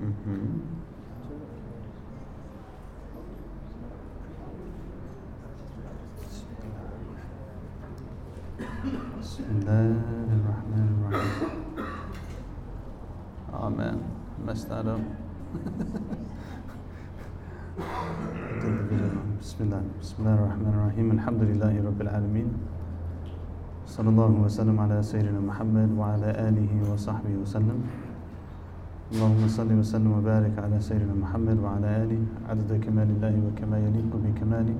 بسم الله الرحمن الرحيم Oh man, messed. بسم الله بسم الله الرحمن الرحيم الحمد لله رب العالمين صلى الله وسلم على سيدنا محمد وعلى آله وصحبه وسلم اللهم صل وسلم وبارك على سيدنا محمد وعلى آله عدد كمال الله وكما يليق بكماله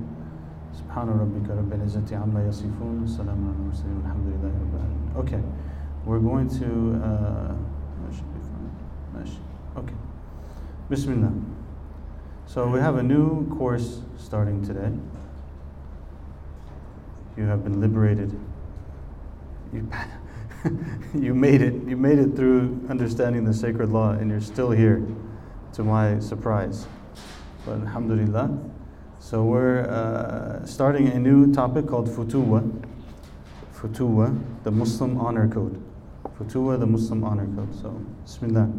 سبحان ربك رب العزة عما يصفون السلام على المرسلين الحمد لله رب العالمين Okay, we're going to uh, that should be fine. ماشي. Okay. Bismillah. So we have a new course starting today. You have been liberated. You, made it. You made it through understanding the sacred law, and you're still here, to my surprise. But Alhamdulillah. So we're uh, starting a new topic called Futuwa. Futuwa, the Muslim honor code. Futuwa, the Muslim honor code. So, Bismillah.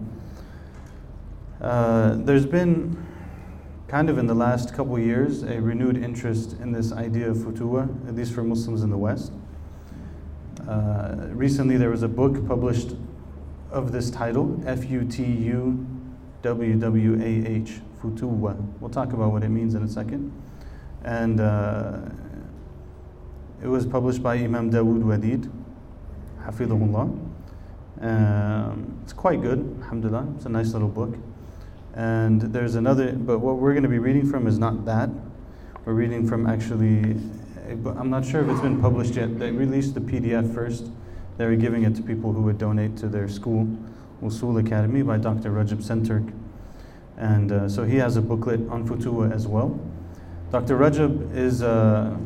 Uh, there's been kind of in the last couple years a renewed interest in this idea of futuwa, at least for Muslims in the West. Uh, recently, there was a book published of this title, F U T U W W A H, Futuwa. We'll talk about what it means in a second. And uh, it was published by Imam Dawood Walid, Hafidhullah. Um, it's quite good, alhamdulillah. It's a nice little book. And there's another, but what we're going to be reading from is not that. We're reading from actually, I'm not sure if it's been published yet. They released the PDF first. They were giving it to people who would donate to their school, Usul Academy, by Dr. Rajab Senturk. And uh, so he has a booklet on Futuwa as well. Dr. Rajab is uh,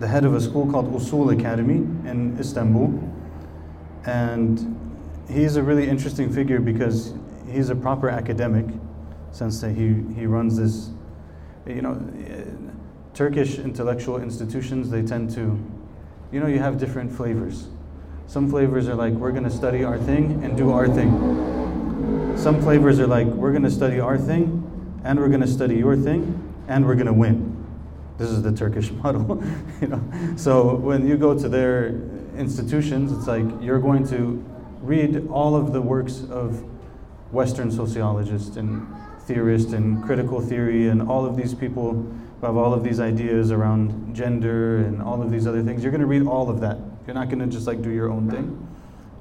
the head of a school called Usul Academy in Istanbul. And he's a really interesting figure because he's a proper academic, since he, he runs this, you know, Turkish intellectual institutions, they tend to, you know, you have different flavors. Some flavors are like, we're going to study our thing and do our thing. Some flavors are like, we're going to study our thing and we're going to study your thing and we're going to win. This is the Turkish model, you know. So when you go to their institutions, it's like you're going to read all of the works of Western sociologists and theorists and critical theory and all of these people who have all of these ideas around gender and all of these other things. You're going to read all of that. You're not going to just like do your own thing.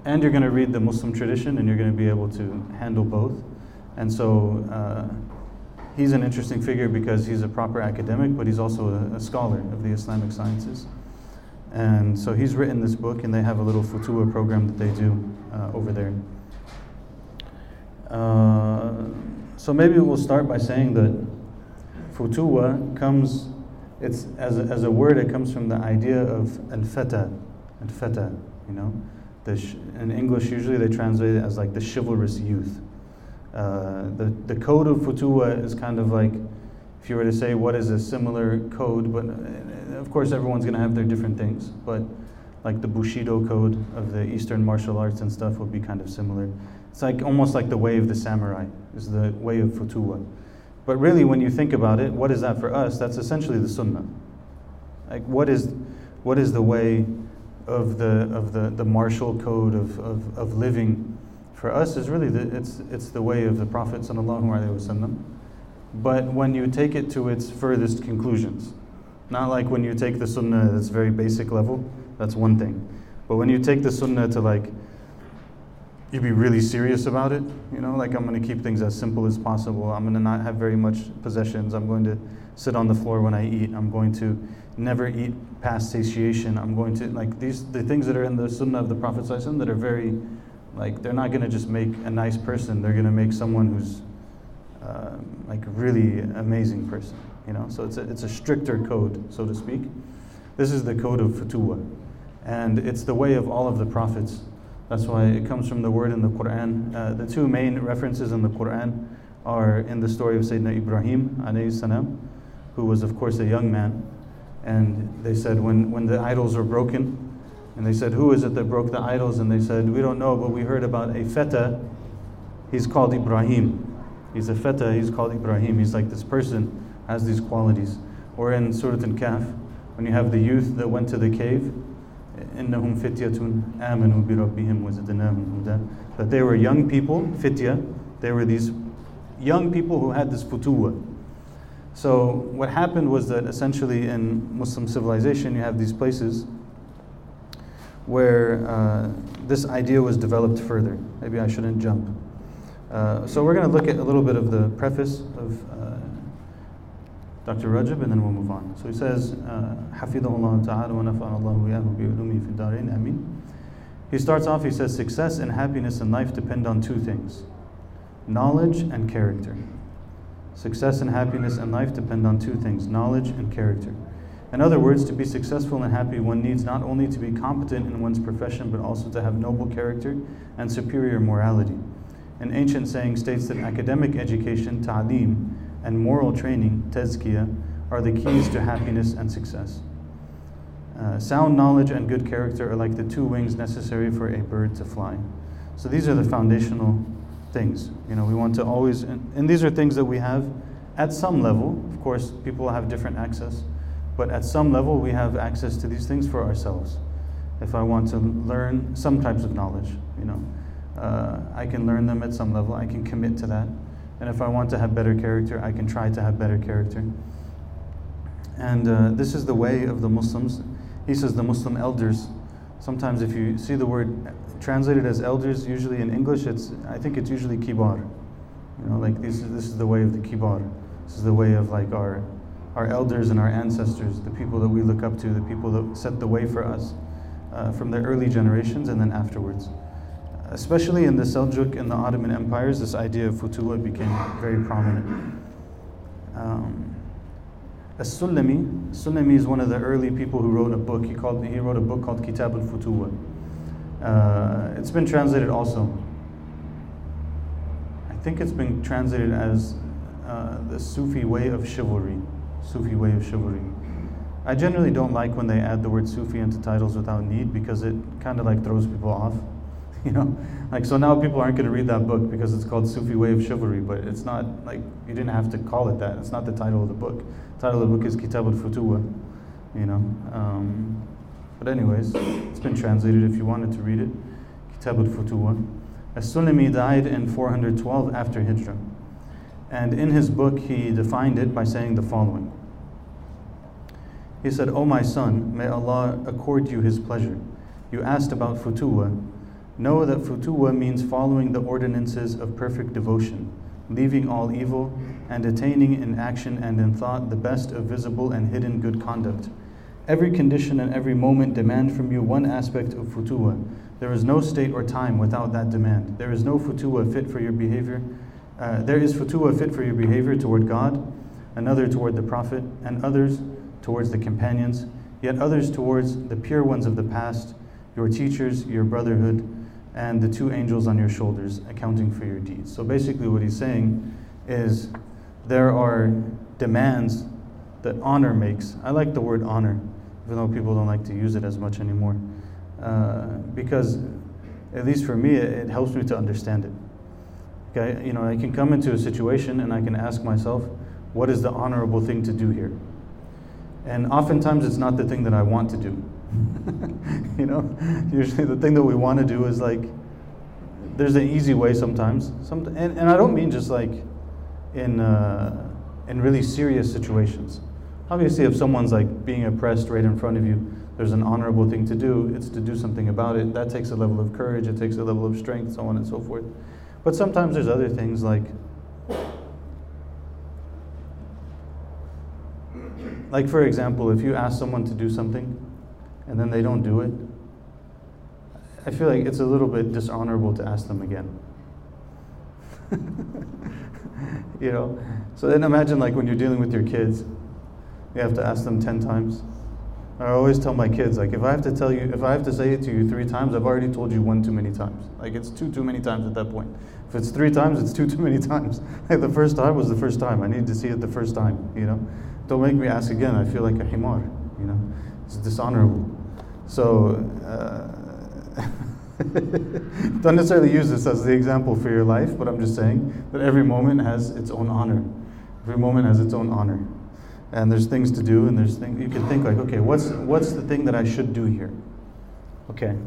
And you're going to read the Muslim tradition and you're going to be able to handle both. And so uh, he's an interesting figure because he's a proper academic, but he's also a, a scholar of the Islamic sciences. And so he's written this book, and they have a little futuwa program that they do uh, over there. Uh, so maybe we'll start by saying that futuwa comes, it's as a, as a word, it comes from the idea of al-fata, al-fata, you know. Sh- in English, usually they translate it as like the chivalrous youth. Uh, the, the code of futuwa is kind of like, if you were to say what is a similar code, but uh, of course everyone's going to have their different things, but like the Bushido code of the Eastern martial arts and stuff would be kind of similar. It's like almost like the way of the samurai, is the way of futuwa. But really, when you think about it, what is that for us? That's essentially the sunnah. Like, what is, what is the way of the, of the, the martial code of, of, of living? For us, is really the, it's, it's the way of the Prophet wasallam. But when you take it to its furthest conclusions, not like when you take the sunnah at its very basic level, that's one thing. But when you take the sunnah to like you be really serious about it. You know, like I'm going to keep things as simple as possible. I'm going to not have very much possessions. I'm going to sit on the floor when I eat. I'm going to never eat past satiation. I'm going to like these the things that are in the Sunnah of the Prophet that are very like they're not going to just make a nice person. They're going to make someone who's uh, like really amazing person. You know, so it's a, it's a stricter code, so to speak. This is the code of futuwa, and it's the way of all of the prophets. That's why it comes from the word in the Quran. Uh, the two main references in the Quran are in the story of Sayyidina Ibrahim, who was, of course, a young man. And they said, when, when the idols were broken, and they said, Who is it that broke the idols? And they said, We don't know, but we heard about a fata he's called Ibrahim. He's a fata, he's called Ibrahim. He's like this person has these qualities. Or in Surah Al-Kahf, when you have the youth that went to the cave, إنهم فتية آمنوا بربهم وزدناهم هدى that they were young people, fitya, they were these young people who had this futuwa. So what happened was that essentially in Muslim civilization you have these places where uh, this idea was developed further. Maybe I shouldn't jump. Uh, so we're going to look at a little bit of the preface of uh, Dr. Rajab, and then we'll move on. So he says, uh, Hafidahullah ta'ala wa nafa'allahu yahu bi'ulumi fi darin, ameen. He starts off, he says, Success and happiness in life depend on two things knowledge and character. Success and happiness in life depend on two things knowledge and character. In other words, to be successful and happy, one needs not only to be competent in one's profession, but also to have noble character and superior morality. An ancient saying states that academic education, ta'lim, and moral training, tazkiyah, are the keys to happiness and success. Uh, sound knowledge and good character are like the two wings necessary for a bird to fly. So these are the foundational things. You know, we want to always, and, and these are things that we have at some level. Of course, people have different access, but at some level, we have access to these things for ourselves. If I want to learn some types of knowledge, you know, uh, I can learn them at some level. I can commit to that. And if I want to have better character, I can try to have better character. And uh, this is the way of the Muslims he says the Muslim elders. Sometimes, if you see the word translated as elders, usually in English, it's I think it's usually kibar. You know, like this is this is the way of the kibar. This is the way of like our our elders and our ancestors, the people that we look up to, the people that set the way for us uh, from the early generations and then afterwards. Especially in the Seljuk and the Ottoman empires, this idea of futuwa became very prominent. Um, As-Sulami, Sulami is one of the early people who wrote a book. He called he wrote a book called Kitab al-Futuwa. Uh, it's been translated also. I think it's been translated as uh, the Sufi way of chivalry. Sufi way of chivalry. I generally don't like when they add the word Sufi into titles without need because it kind of like throws people off. You know, like so now people aren't going to read that book because it's called Sufi Way of Chivalry, but it's not like you didn't have to call it that. It's not the title of the book. The title of the book is Kitab al-Futuwa. You know, um, but anyways, it's been translated if you wanted to read it. Kitab al-Futuwa. As-Sulami died in 412 after Hijrah. And in his book, he defined it by saying the following. He said, O my son, may Allah accord you His pleasure. You asked about futuwa. Know that futuwa means following the ordinances of perfect devotion, leaving all evil, and attaining in action and in thought the best of visible and hidden good conduct. Every condition and every moment demand from you one aspect of futuwa. There is no state or time without that demand. There is no futuwa fit for your behavior. Uh, there is futuwa fit for your behavior toward God, another toward the Prophet, and others towards the companions, yet others towards the pure ones of the past, your teachers, your brotherhood, and the two angels on your shoulders accounting for your deeds. So basically, what he's saying is there are demands that honor makes. I like the word honor, even though people don't like to use it as much anymore, uh, because at least for me, it, it helps me to understand it. Okay, you know, I can come into a situation and I can ask myself, what is the honorable thing to do here? And oftentimes, it's not the thing that I want to do. you know, usually the thing that we want to do is like, there's an easy way sometimes. Some, and, and I don't mean just like in, uh, in really serious situations. Obviously, if someone's like being oppressed right in front of you, there's an honorable thing to do. It's to do something about it. That takes a level of courage, it takes a level of strength, so on and so forth. But sometimes there's other things like, like for example, if you ask someone to do something and then they don't do it, I feel like it's a little bit dishonorable to ask them again. you know? So then imagine like when you're dealing with your kids, you have to ask them 10 times. I always tell my kids, like, if I have to tell you, if I have to say it to you three times, I've already told you one too many times. Like, it's two too many times at that point. If it's three times, it's two too many times. Like, the first time was the first time. I need to see it the first time, you know? Don't make me ask again. I feel like a himar, you know? It's dishonorable. So, uh, Don't necessarily use this as the example for your life, but I'm just saying that every moment has its own honor. Every moment has its own honor. And there's things to do, and there's things you can think like, okay, what's what's the thing that I should do here? Okay.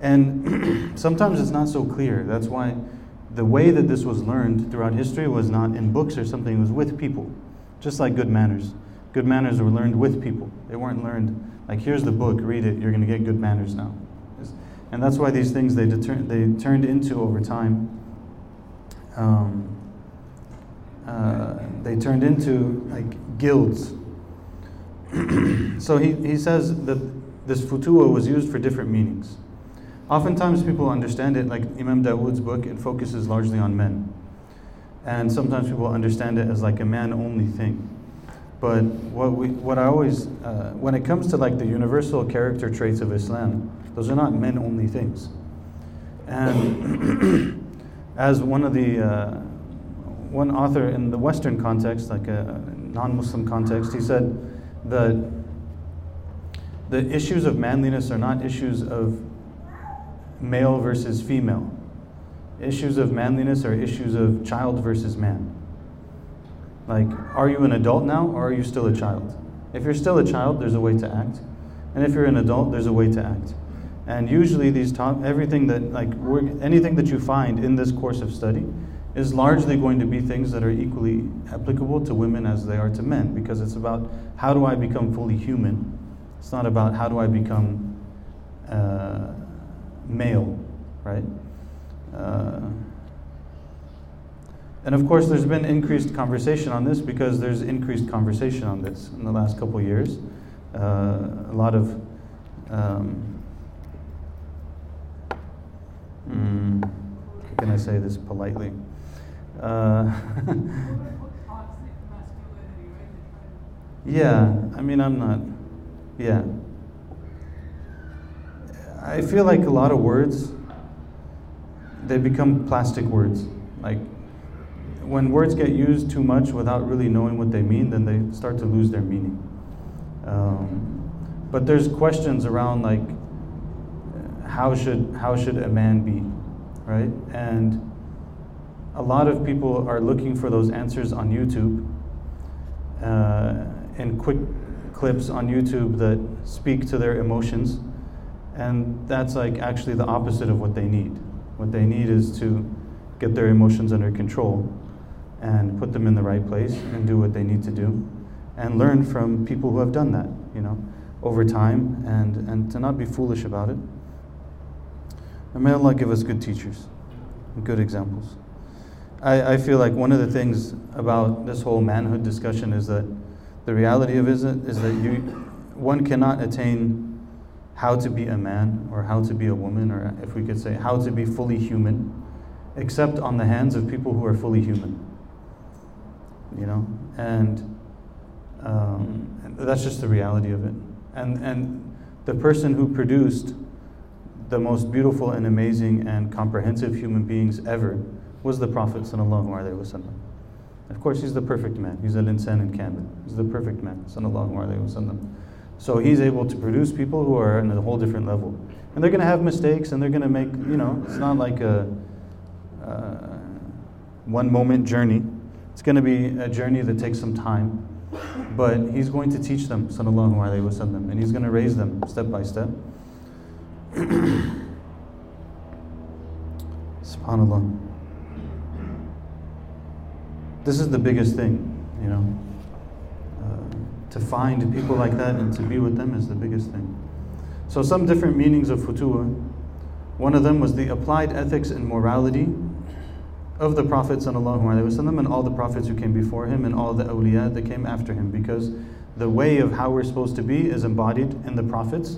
And sometimes it's not so clear. That's why the way that this was learned throughout history was not in books or something, it was with people. Just like good manners. Good manners were learned with people. They weren't learned like here's the book, read it, you're going to get good manners now. And that's why these things they, deter- they turned into over time. Um, uh, they turned into like guilds. so he, he says that this futuwa was used for different meanings. Oftentimes people understand it like Imam Dawood's book, it focuses largely on men. And sometimes people understand it as like a man only thing. But what, we, what I always, uh, when it comes to like the universal character traits of Islam, those are not men only things. And as one of the, uh, one author in the Western context, like a non Muslim context, he said that the issues of manliness are not issues of male versus female. Issues of manliness are issues of child versus man. Like, are you an adult now or are you still a child? If you're still a child, there's a way to act. And if you're an adult, there's a way to act. And usually, these top, everything that, like, anything that you find in this course of study is largely going to be things that are equally applicable to women as they are to men because it's about how do I become fully human. It's not about how do I become uh, male, right? Uh, and of course, there's been increased conversation on this because there's increased conversation on this in the last couple years. Uh, a lot of um, mm, how can I say this politely? Uh, yeah, I mean, I'm not. Yeah. I feel like a lot of words, they become plastic words. Like, when words get used too much without really knowing what they mean, then they start to lose their meaning. Um, but there's questions around like, how should how should a man be, right? And a lot of people are looking for those answers on YouTube, uh, in quick clips on YouTube that speak to their emotions and that's like actually the opposite of what they need. What they need is to get their emotions under control and put them in the right place and do what they need to do and learn from people who have done that, you know, over time and, and to not be foolish about it. And may Allah give us good teachers good examples. I, I feel like one of the things about this whole manhood discussion is that the reality of it is that you one cannot attain how to be a man or how to be a woman, or if we could say how to be fully human, except on the hands of people who are fully human. You know? And um, that's just the reality of it. And, and the person who produced the most beautiful and amazing and comprehensive human beings ever was the Prophet. Of course, he's the perfect man. He's al insan al kamil. He's the perfect man. So he's able to produce people who are in a whole different level. And they're going to have mistakes and they're going to make, you know, it's not like a uh, one moment journey. It's going to be a journey that takes some time. But he's going to teach them, sallallahu alayhi wasallam, and he's going to raise them step by step. SubhanAllah. This is the biggest thing, you know uh, to find people like that and to be with them is the biggest thing. So, some different meanings of futuwa. One of them was the applied ethics and morality of the Prophet وسلم, and all the prophets who came before him and all the awliya that came after him because the way of how we're supposed to be is embodied in the prophets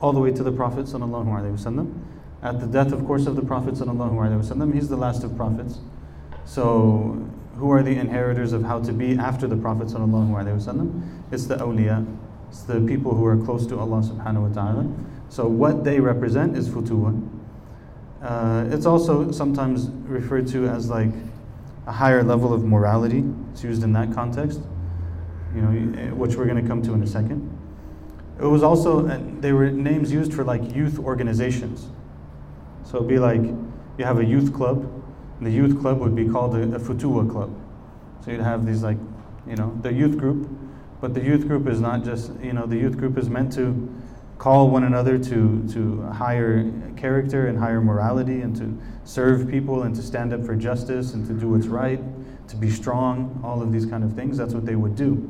all the way to the Prophet وسلم. At the death, of course, of the Prophet وسلم, he's the last of prophets. So who are the inheritors of how to be after the Prophet ﷺ? It's the awliya, it's the people who are close to Allah subhanahu wa ta'ala. So what they represent is futuwa. Uh, it's also sometimes referred to as like a higher level of morality. It's used in that context, you know, which we're going to come to in a second. It was also, uh, they were names used for like youth organizations. So it'd be like you have a youth club, and the youth club would be called a, a futuwa club. So you'd have these like, you know, the youth group, but the youth group is not just, you know, the youth group is meant to call one another to, to higher character and higher morality and to serve people and to stand up for justice and to do what's right, to be strong, all of these kind of things. That's what they would do.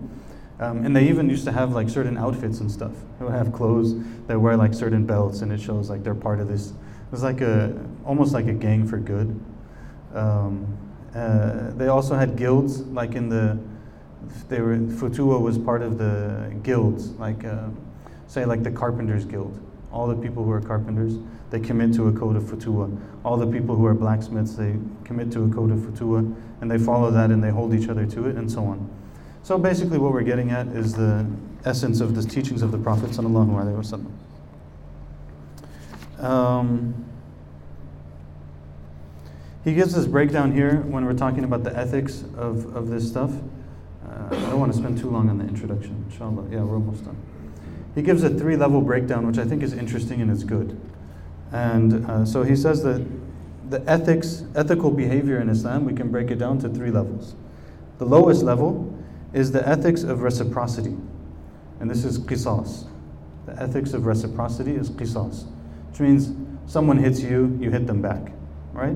Um, and they even used to have like certain outfits and stuff. They would have clothes that wear like certain belts, and it shows like they're part of this. It was like a almost like a gang for good. Um, uh, they also had guilds, like in the they were Futuwa was part of the guilds, like uh, say like the Carpenters Guild. All the people who are carpenters, they commit to a code of Futuwa. All the people who are blacksmiths, they commit to a code of Futuwa, and they follow that and they hold each other to it, and so on. So basically, what we're getting at is the essence of the teachings of the Prophet sallallahu um, he gives this breakdown here when we're talking about the ethics of, of this stuff. Uh, I don't want to spend too long on the introduction, inshallah. Yeah, we're almost done. He gives a three level breakdown, which I think is interesting and is good. And uh, so he says that the ethics, ethical behavior in Islam, we can break it down to three levels. The lowest level is the ethics of reciprocity. And this is qisas. The ethics of reciprocity is qisas, which means someone hits you, you hit them back, right?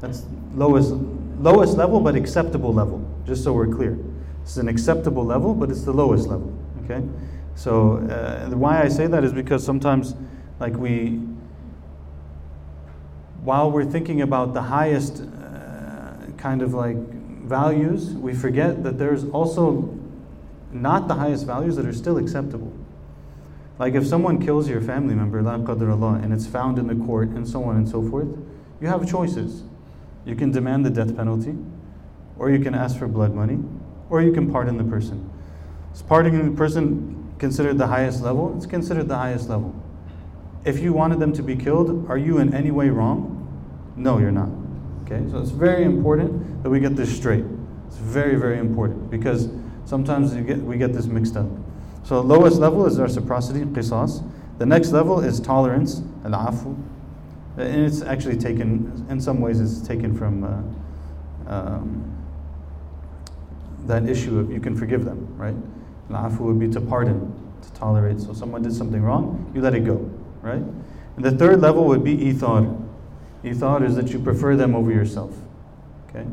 That's lowest, lowest level, but acceptable level, just so we're clear. It's an acceptable level, but it's the lowest level, okay? So, uh, why I say that is because sometimes, like, we, while we're thinking about the highest uh, kind of like values, we forget that there's also not the highest values that are still acceptable. Like if someone kills your family member, la Allah, and it's found in the court and so on and so forth, you have choices. You can demand the death penalty, or you can ask for blood money, or you can pardon the person. Is pardoning the person considered the highest level? It's considered the highest level. If you wanted them to be killed, are you in any way wrong? No, you're not. Okay, so it's very important that we get this straight. It's very, very important because sometimes get, we get this mixed up. So lowest level is reciprocity, qisas. The next level is tolerance, al-afu. And it's actually taken, in some ways, it's taken from uh, um, that issue of you can forgive them, right? Al-afu would be to pardon, to tolerate. So someone did something wrong, you let it go, right? And the third level would be ithar. Ithar is that you prefer them over yourself. Okay?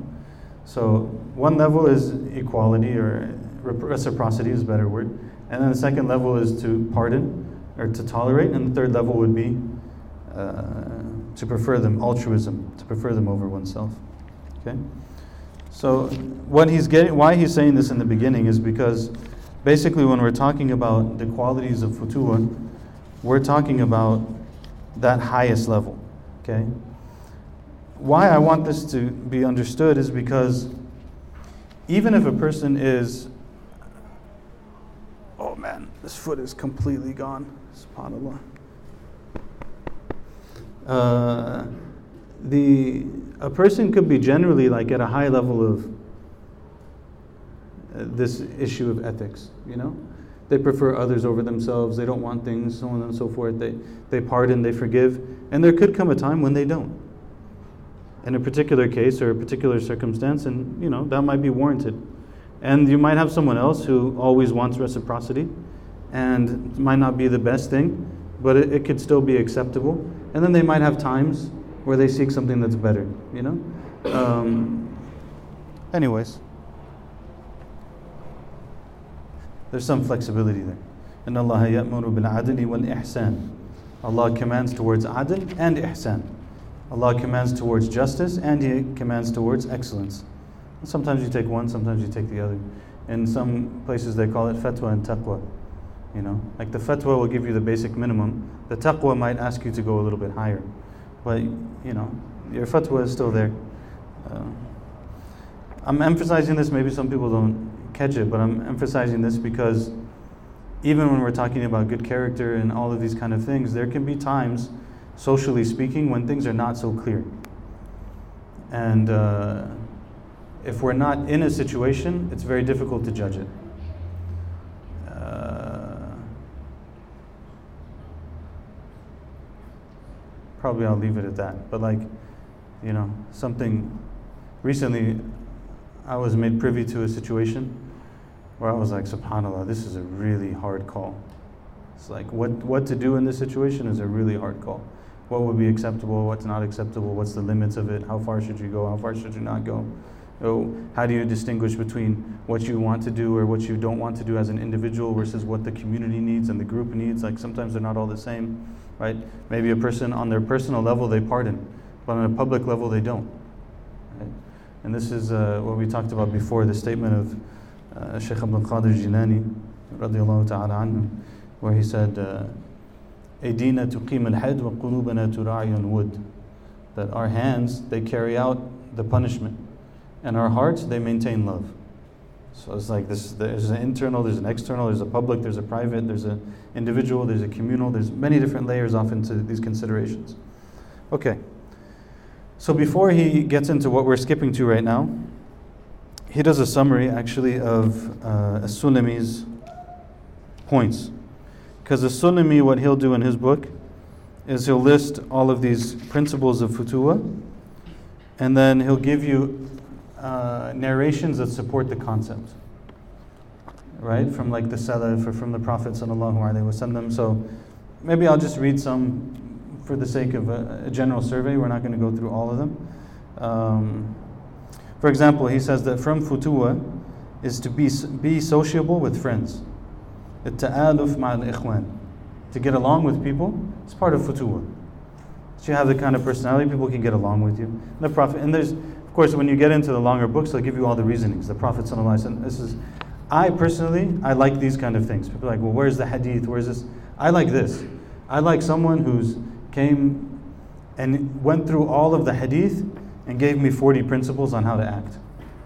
So one level is equality or reciprocity is a better word. And then the second level is to pardon or to tolerate. And the third level would be uh, to prefer them, altruism, to prefer them over oneself. Okay? So what he's getting, why he's saying this in the beginning is because basically when we're talking about the qualities of futuwa, we're talking about that highest level. Okay? why I want this to be understood is because even if a person is, oh man, this foot is completely gone, subhanAllah. Uh, the, a person could be generally like at a high level of this issue of ethics, you know? They prefer others over themselves, they don't want things, so on and so forth. They, they pardon, they forgive, and there could come a time when they don't in a particular case or a particular circumstance, and you know that might be warranted. And you might have someone else who always wants reciprocity, and might not be the best thing, but it, it could still be acceptable. And then they might have times where they seek something that's better. You know. Um, anyways, there's some flexibility there. And Allah ya'muru bil adli wal ihsan. Allah commands towards adl and ihsan. Allah commands towards justice and He commands towards excellence. Sometimes you take one, sometimes you take the other. In some places they call it fatwa and taqwa. You know, like the fatwa will give you the basic minimum. The taqwa might ask you to go a little bit higher, but you know, your fatwa is still there. Uh, I'm emphasizing this. Maybe some people don't catch it, but I'm emphasizing this because even when we're talking about good character and all of these kind of things, there can be times socially speaking, when things are not so clear. And uh, if we're not in a situation, it's very difficult to judge it. Uh, probably I'll leave it at that. But like, you know, something recently I was made privy to a situation where I was like, subhanAllah, this is a really hard call. It's like what, what to do in this situation is a really hard call. What would be acceptable, what's not acceptable, what's the limits of it, how far should you go, how far should you not go? So how do you distinguish between what you want to do or what you don't want to do as an individual versus what the community needs and the group needs? Like sometimes they're not all the same, right? Maybe a person on their personal level they pardon, but on a public level they don't. Right? And this is uh, what we talked about before the statement of uh, Sheikh Abdul Qadir Jilani radiallahu ta'ala anhu, where he said, uh, Adina tuqim al-had wa qulubana wood. That our hands, they carry out the punishment, and our hearts, they maintain love. So it's like this there's an internal, there's an external, there's a public, there's a private, there's an individual, there's a communal, there's many different layers off into these considerations. Okay. So before he gets into what we're skipping to right now, he does a summary actually of uh, As-Sulami's points. Because the Sulami, what he'll do in his book is he'll list all of these principles of futuwa, and then he'll give you uh, narrations that support the concept. Right? From like the Salaf or from the Prophet. So maybe I'll just read some for the sake of a, a general survey. We're not going to go through all of them. Um, for example, he says that from futuwa is to be, be sociable with friends. التآلف مع الإخوان. To get along with people, it's part of futuwa. So you have the kind of personality, people can get along with you. The Prophet, and there's, of course, when you get into the longer books, they'll give you all the reasonings. The Prophet, this is, I personally, I like these kind of things. People are like, well, where's the hadith? Where's this? I like this. I like someone who's came and went through all of the hadith and gave me 40 principles on how to act.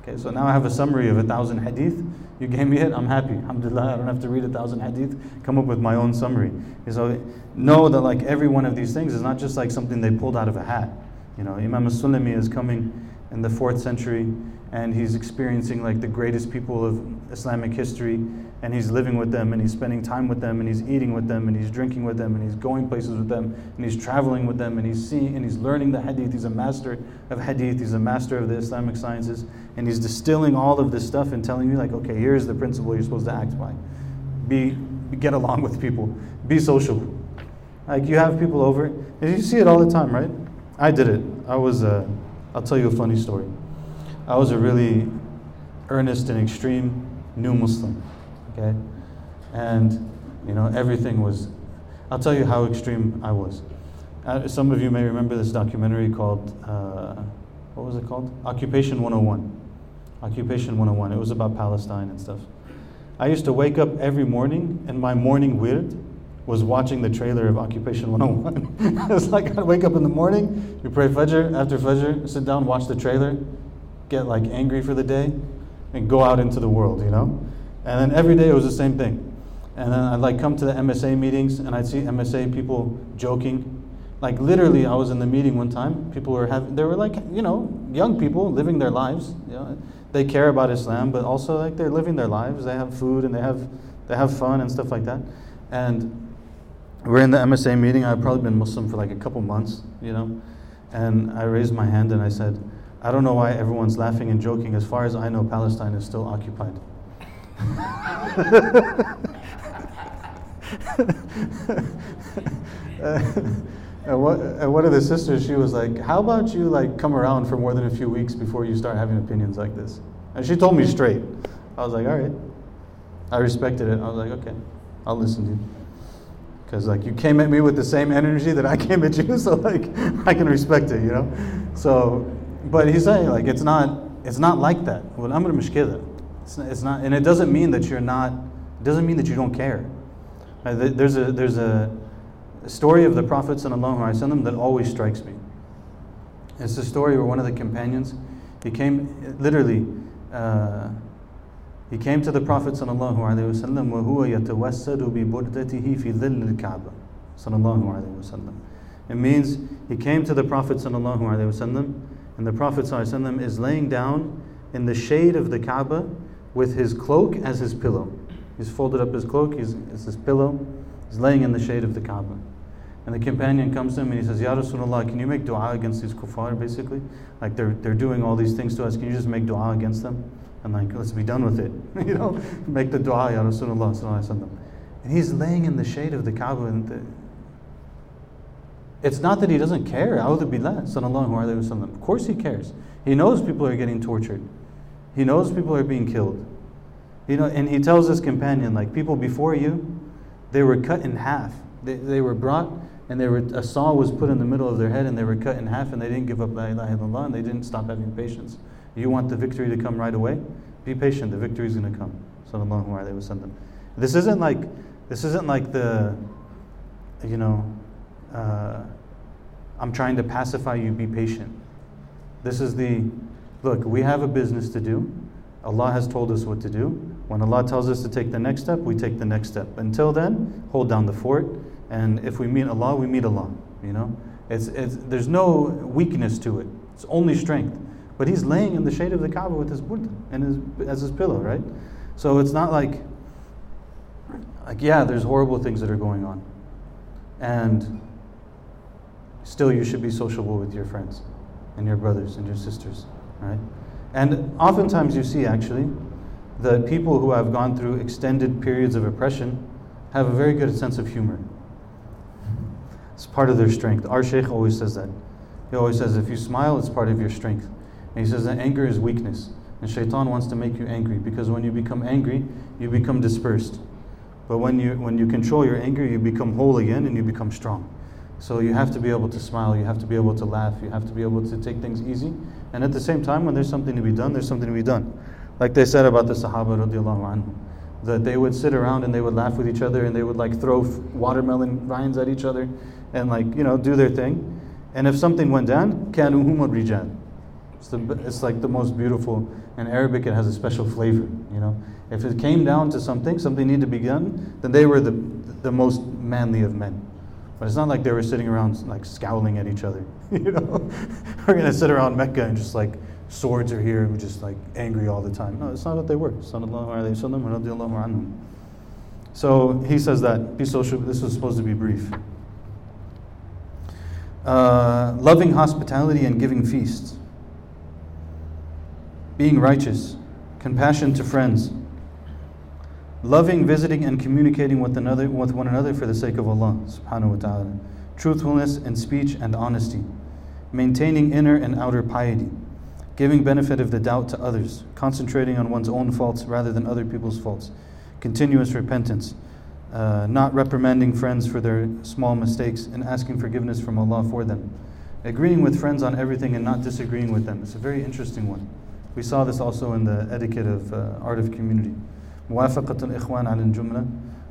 Okay, so now I have a summary of a thousand hadith. You gave me it, I'm happy. Alhamdulillah, I don't have to read a thousand hadith, come up with my own summary. So know that like every one of these things is not just like something they pulled out of a hat. You know, Imam as-Sulami is coming in the fourth century and he's experiencing like the greatest people of Islamic history and he's living with them and he's spending time with them and he's eating with them and he's drinking with them and he's going places with them and he's traveling with them and he's seeing and he's learning the hadith. He's a master of hadith. He's a master of the islamic sciences and he's distilling all of this stuff and telling you like okay here's the principle you're supposed to act by. Be get along with people. Be social. Like you have people over. And you see it all the time right? I did it. I was uh, i'll tell you a funny story. I was a really earnest and extreme new muslim okay? And, you know, everything was, I'll tell you how extreme I was. Uh, some of you may remember this documentary called, uh, what was it called? Occupation 101. Occupation 101. It was about Palestine and stuff. I used to wake up every morning, and my morning wird was watching the trailer of Occupation 101. it's like I'd wake up in the morning, you pray Fajr, after Fajr, sit down, watch the trailer, get like angry for the day, and go out into the world, you know? And then every day it was the same thing. And then I'd like come to the MSA meetings and I'd see MSA people joking. Like literally, I was in the meeting one time. People were having, they were like, you know, young people living their lives. You know, they care about Islam, but also like they're living their lives. They have food and they have, they have fun and stuff like that. And we're in the MSA meeting. I've probably been Muslim for like a couple months, you know. And I raised my hand and I said, I don't know why everyone's laughing and joking. As far as I know, Palestine is still occupied. and, what, and one of the sisters, she was like, "How about you like come around for more than a few weeks before you start having opinions like this?" And she told me straight. I was like, "All right." I respected it. I was like, "Okay, I'll listen to you." Because like you came at me with the same energy that I came at you, so like I can respect it, you know. So, but he's saying like it's not it's not like that. Well, I'm gonna mishkila. It's not, it's not, and it doesn't mean that you're not, it doesn't mean that you don't care. Uh, there's a, there's a story of the Prophet ﷺ that always strikes me. It's the story where one of the companions, he came, literally, uh, he came to the Prophet ﷺ وَهُوَ يَتَوَسَّدُ بِبُرْدَتِهِ فِي ظِلِّ الْكَعْبَةِ sallallahu It means he came to the Prophet ﷺ and the Prophet ﷺ is laying down in the shade of the Kaaba with his cloak as his pillow. He's folded up his cloak, he's, it's his pillow. He's laying in the shade of the Kaaba. And the companion comes to him and he says, Ya Rasulullah, can you make dua against these kuffar, basically? Like they're, they're doing all these things to us, can you just make dua against them? And like, let's be done with it. you know, make the dua, Ya Rasulullah. And he's laying in the shade of the Kaaba and the, it's not that he doesn't care. Of course he cares. He knows people are getting tortured. He knows people are being killed. You know, and he tells his companion, like people before you, they were cut in half. They, they were brought and they were, a saw was put in the middle of their head and they were cut in half and they didn't give up La ilaha illallah and they didn't stop having patience. You want the victory to come right away? Be patient, the victory is going to come. Sallallahu alayhi wa This isn't like, this isn't like the, you know, uh, I'm trying to pacify you, be patient. This is the look, we have a business to do. Allah has told us what to do. When Allah tells us to take the next step, we take the next step. Until then, hold down the fort. And if we meet Allah, we meet Allah. You know, it's, it's, there's no weakness to it. It's only strength. But he's laying in the shade of the Kaaba with his burda and his, as his pillow, right? So it's not like, like yeah, there's horrible things that are going on, and still you should be sociable with your friends and your brothers and your sisters, right? And oftentimes you see actually that people who have gone through extended periods of oppression have a very good sense of humor. It's part of their strength. Our Shaykh always says that. He always says, if you smile, it's part of your strength. And he says that anger is weakness. And shaitan wants to make you angry because when you become angry, you become dispersed. But when you, when you control your anger, you become whole again and you become strong. So you have to be able to smile, you have to be able to laugh, you have to be able to take things easy. And at the same time, when there's something to be done, there's something to be done. Like they said about the Sahaba radiallahu anhu, that they would sit around and they would laugh with each other and they would like throw watermelon rinds at each other and like, you know, do their thing. And if something went down, kanuhum rijal. It's, the, it's like the most beautiful. In Arabic, it has a special flavor, you know. If it came down to something, something needed to be done, then they were the, the most manly of men. But it's not like they were sitting around like scowling at each other. you know, we're gonna sit around Mecca and just like swords are here, and we're just like angry all the time. No, it's not what they were. So he says that be social. This was supposed to be brief. Uh, loving hospitality and giving feasts, being righteous, compassion to friends loving, visiting, and communicating with, another, with one another for the sake of Allah subhanahu wa ta'ala, truthfulness in speech and honesty, maintaining inner and outer piety, giving benefit of the doubt to others, concentrating on one's own faults rather than other people's faults, continuous repentance, uh, not reprimanding friends for their small mistakes and asking forgiveness from Allah for them, agreeing with friends on everything and not disagreeing with them. It's a very interesting one. We saw this also in the etiquette of uh, art of community. موافقة الإخوان على الجملة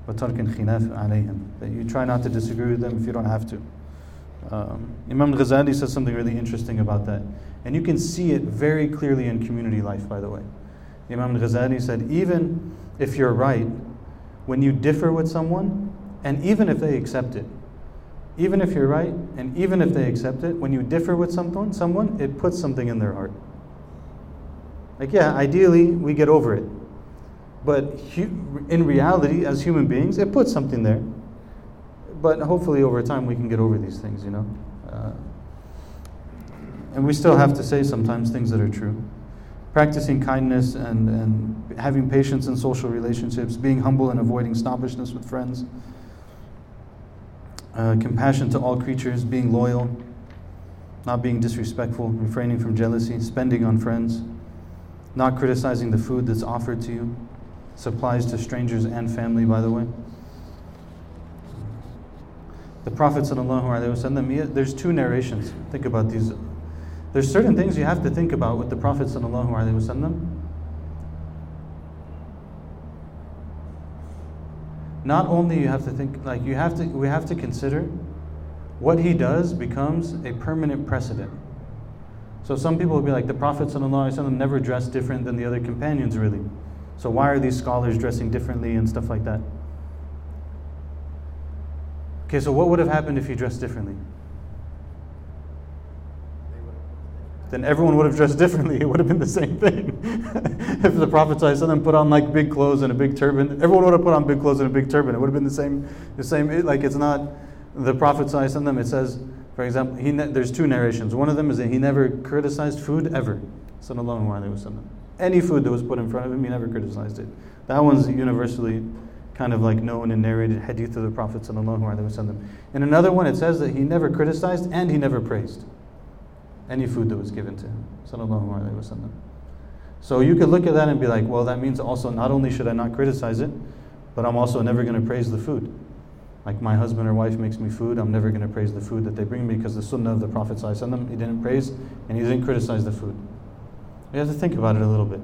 وترك الخلاف عليهم. That you try not to disagree with them if you don't have to. Um, Imam Ghazali says something really interesting about that. And you can see it very clearly in community life, by the way. Imam Ghazali said, even if you're right, when you differ with someone, and even if they accept it, even if you're right, and even if they accept it, when you differ with someone, someone, it puts something in their heart. Like, yeah, ideally, we get over it. But in reality, as human beings, it puts something there. But hopefully, over time, we can get over these things, you know. Uh, and we still have to say sometimes things that are true. Practicing kindness and, and having patience in social relationships, being humble and avoiding snobbishness with friends, uh, compassion to all creatures, being loyal, not being disrespectful, refraining from jealousy, spending on friends, not criticizing the food that's offered to you, Supplies to strangers and family, by the way. The Prophet ﷺ, there's two narrations. Think about these. There's certain things you have to think about with the Prophet ﷺ. Not only you have to think, like you have to, we have to consider what he does becomes a permanent precedent. So some people will be like, the Prophet ﷺ never dressed different than the other companions, really. So, why are these scholars dressing differently and stuff like that? Okay, so what would have happened if he dressed differently? Then everyone would have dressed differently. It would have been the same thing. if the Prophet ﷺ put on like big clothes and a big turban, everyone would have put on big clothes and a big turban. It would have been the same. The same. Like it's not. the Prophet ﷺ, it says, for example, he ne- there's two narrations. One of them is that he never criticized food ever. Sallallahu alaihi wasallam. Any food that was put in front of him, he never criticized it. That one's universally kind of like known and narrated hadith of the Prophet wasallam. In another one, it says that he never criticized and he never praised any food that was given to him. So you could look at that and be like, well, that means also not only should I not criticize it, but I'm also never going to praise the food. Like my husband or wife makes me food, I'm never going to praise the food that they bring me because the sunnah of the Prophet ﷺ, he didn't praise and he didn't criticize the food. You have to think about it a little bit.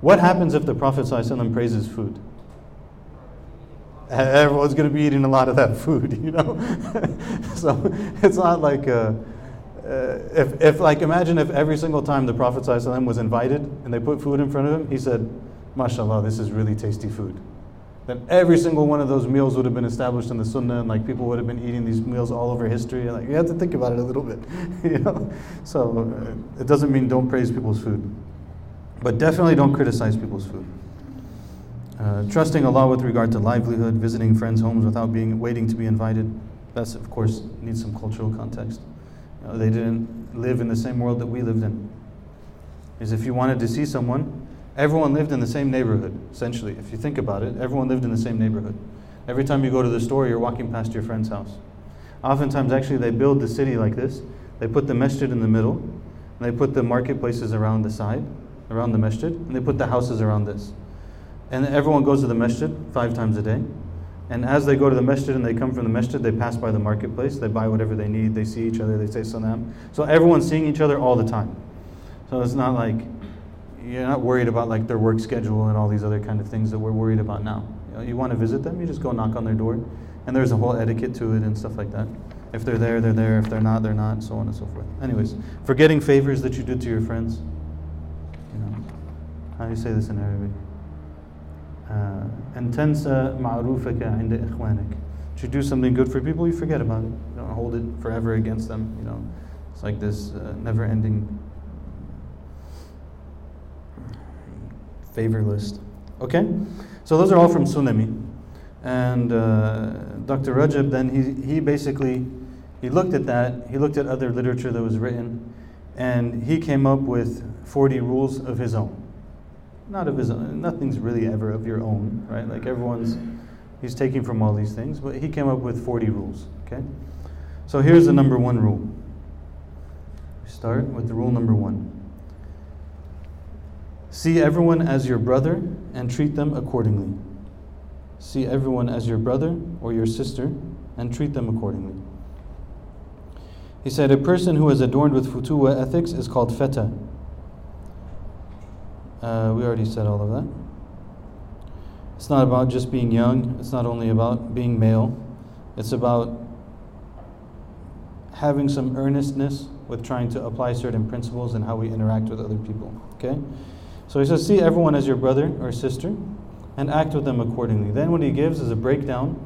What happens if the Prophet ﷺ praises food? Everyone's going to be eating a lot of that food, you know? so it's not like, uh, uh, if, if, like, imagine if every single time the Prophet ﷺ was invited and they put food in front of him, he said, MashaAllah, this is really tasty food then every single one of those meals would have been established in the Sunnah, and like people would have been eating these meals all over history. Like you have to think about it a little bit, you know. So uh, it doesn't mean don't praise people's food, but definitely don't criticize people's food. Uh, trusting Allah with regard to livelihood, visiting friends' homes without being waiting to be invited. That's of course needs some cultural context. You know, they didn't live in the same world that we lived in. Is if you wanted to see someone, Everyone lived in the same neighborhood, essentially. If you think about it, everyone lived in the same neighborhood. Every time you go to the store, you're walking past your friend's house. Oftentimes, actually, they build the city like this. They put the masjid in the middle, and they put the marketplaces around the side, around the masjid, and they put the houses around this. And everyone goes to the masjid five times a day. And as they go to the masjid and they come from the masjid, they pass by the marketplace, they buy whatever they need, they see each other, they say salam. So everyone's seeing each other all the time. So it's not like you're not worried about like their work schedule and all these other kind of things that we're worried about now. You, know, you want to visit them, you just go knock on their door, and there's a whole etiquette to it and stuff like that. If they're there, they're there. If they're not, they're not. So on and so forth. Anyways, forgetting favors that you did to your friends. You know, how do you say this in Arabic? Uh, and tensa ma'rufaka inda ikhwanik. You do something good for people, you forget about it. You don't hold it forever against them. You know, it's like this uh, never-ending favor list. Okay? So those are all from Sulami. And uh, Dr. Rajab then, he, he basically, he looked at that, he looked at other literature that was written, and he came up with 40 rules of his own. Not of his own, nothing's really ever of your own, right? Like everyone's, he's taking from all these things, but he came up with 40 rules, okay? So here's the number one rule. We start with the rule number one. See everyone as your brother and treat them accordingly. See everyone as your brother or your sister and treat them accordingly. He said, A person who is adorned with futuwa ethics is called fata. Uh, we already said all of that. It's not about just being young, it's not only about being male, it's about having some earnestness with trying to apply certain principles and how we interact with other people. Okay? So he says, See everyone as your brother or sister and act with them accordingly. Then, what he gives is a breakdown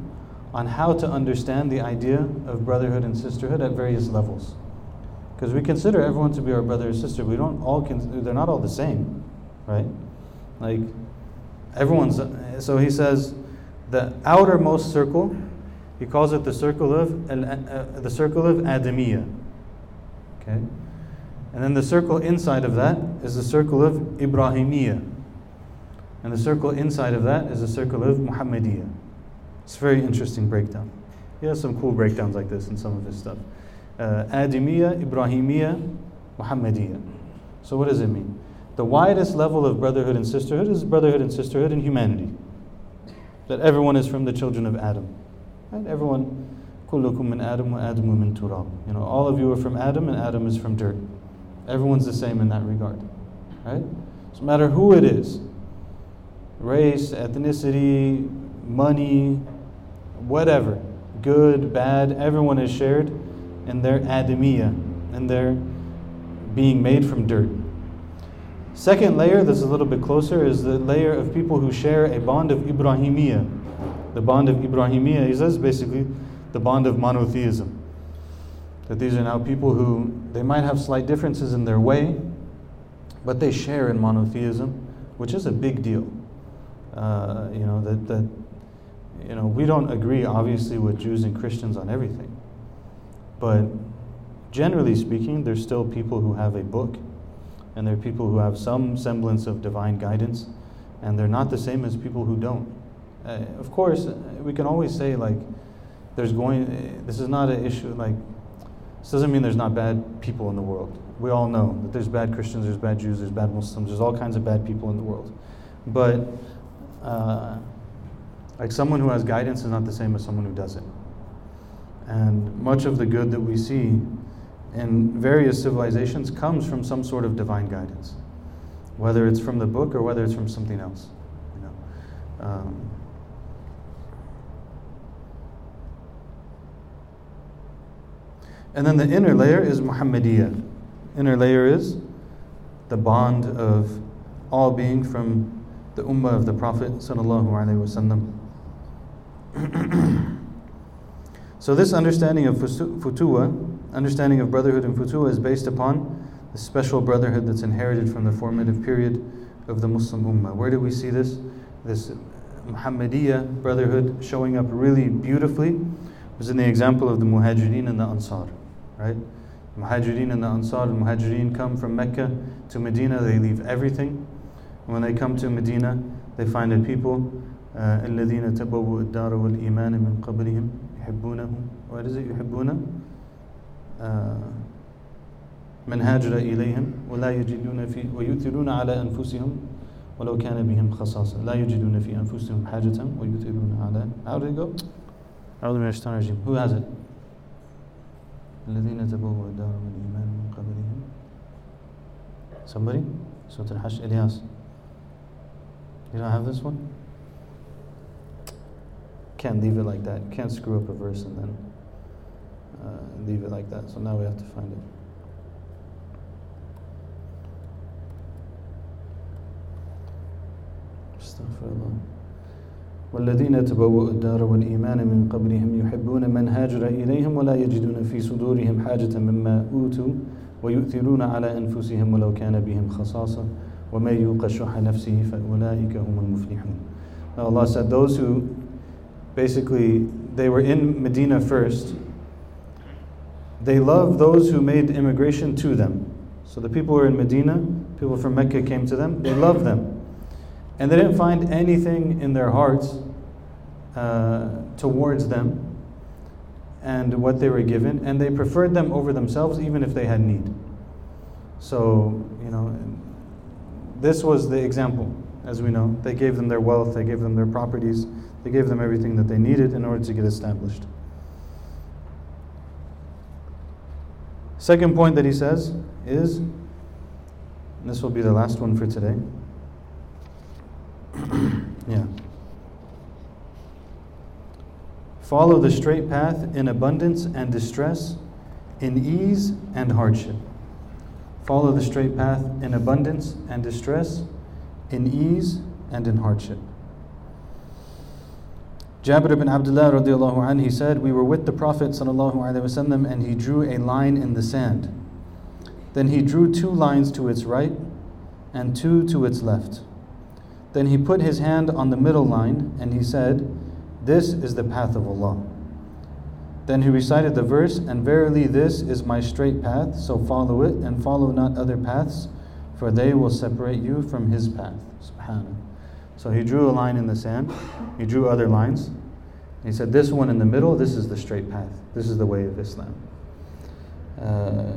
on how to understand the idea of brotherhood and sisterhood at various levels. Because we consider everyone to be our brother or sister, we don't all, con- they're not all the same, right? Like, everyone's, so he says, the outermost circle, he calls it the circle of, uh, the circle of Adamiyah. Okay? And then the circle inside of that is the circle of Ibrahimiyya. And the circle inside of that is the circle of Muhammadiyya. It's a very interesting breakdown. He has some cool breakdowns like this in some of his stuff. Uh, Adamiyya, Ibrahimiyya, Muhammadiyya. So, what does it mean? The widest level of brotherhood and sisterhood is brotherhood and sisterhood in humanity. That everyone is from the children of Adam. and Everyone, كلكم من آدم وآدم من تراب. You know, all of you are from Adam and Adam is from dirt. Everyone's the same in that regard. Right? No matter who it is race, ethnicity, money, whatever, good, bad, everyone is shared in their and their being made from dirt. Second layer, that's a little bit closer, is the layer of people who share a bond of Ibrahimiyya. The bond of Ibrahimiyya is basically the bond of monotheism that these are now people who they might have slight differences in their way, but they share in monotheism, which is a big deal. Uh, you know that that you know, we don't agree, obviously, with Jews and Christians on everything. But generally speaking, there's still people who have a book, and there are people who have some semblance of divine guidance, and they're not the same as people who don't. Uh, of course, we can always say, like, there's going, this is not an issue, like, this doesn't mean there's not bad people in the world. We all know that there's bad Christians, there's bad Jews, there's bad Muslims, there's all kinds of bad people in the world. But, uh, like, someone who has guidance is not the same as someone who doesn't. And much of the good that we see in various civilizations comes from some sort of divine guidance, whether it's from the book or whether it's from something else. You know. Um, and then the inner layer is Muhammadiyah. Inner layer is the bond of all being from the ummah of the Prophet so this understanding of futuwa, understanding of brotherhood and futuwa is based upon the special brotherhood that's inherited from the formative period of the Muslim ummah. Where do we see this? This Muhammadiyah brotherhood showing up really beautifully was in the example of the Muhajirin and the Ansar, right? Muhajirin and the Ansar, the Muhajirin come from Mecca to Medina, they leave everything. When they come to Medina, they find a people الذين تبووا الدار والإيمان من قبلهم يحبونه what is it يحبون من هاجر إليهم ولا يجدون في ويؤثرون على أنفسهم ولو كان بهم خصاصة لا يجدون في أنفسهم حاجة ويؤثرون على how did it go Who has it? Somebody? Surah Al-Hashr, You don't have this one? Can't leave it like that. Can't screw up a verse and then uh, leave it like that. So now we have to find it. Astaghfirullah. والذين تبوأوا الدار والإيمان من قبلهم يحبون من هاجر إليهم ولا يجدون في صدورهم حاجة مما أوتوا ويؤثرون على أنفسهم ولو كان بهم خصاصة ومن يوق شح نفسه فأولئك هم المفلحون. Allah said, those who basically, they were in Medina first. They loved those who made immigration to them. So the people who were in Medina, people from Mecca came to them, they loved them. And they didn't find anything in their hearts uh, towards them and what they were given, and they preferred them over themselves even if they had need. So, you know, this was the example, as we know. They gave them their wealth, they gave them their properties, they gave them everything that they needed in order to get established. Second point that he says is, this will be the last one for today. yeah. Follow the straight path in abundance and distress, in ease and hardship. Follow the straight path in abundance and distress, in ease and in hardship. Jabir ibn Abdullah radiallahu anh, he said, We were with the Prophet wasallam, and he drew a line in the sand. Then he drew two lines to its right and two to its left. Then he put his hand on the middle line and he said, This is the path of Allah. Then he recited the verse, And verily this is my straight path, so follow it and follow not other paths, for they will separate you from his path. Subhanallah. So he drew a line in the sand, he drew other lines. He said, This one in the middle, this is the straight path. This is the way of Islam. Uh,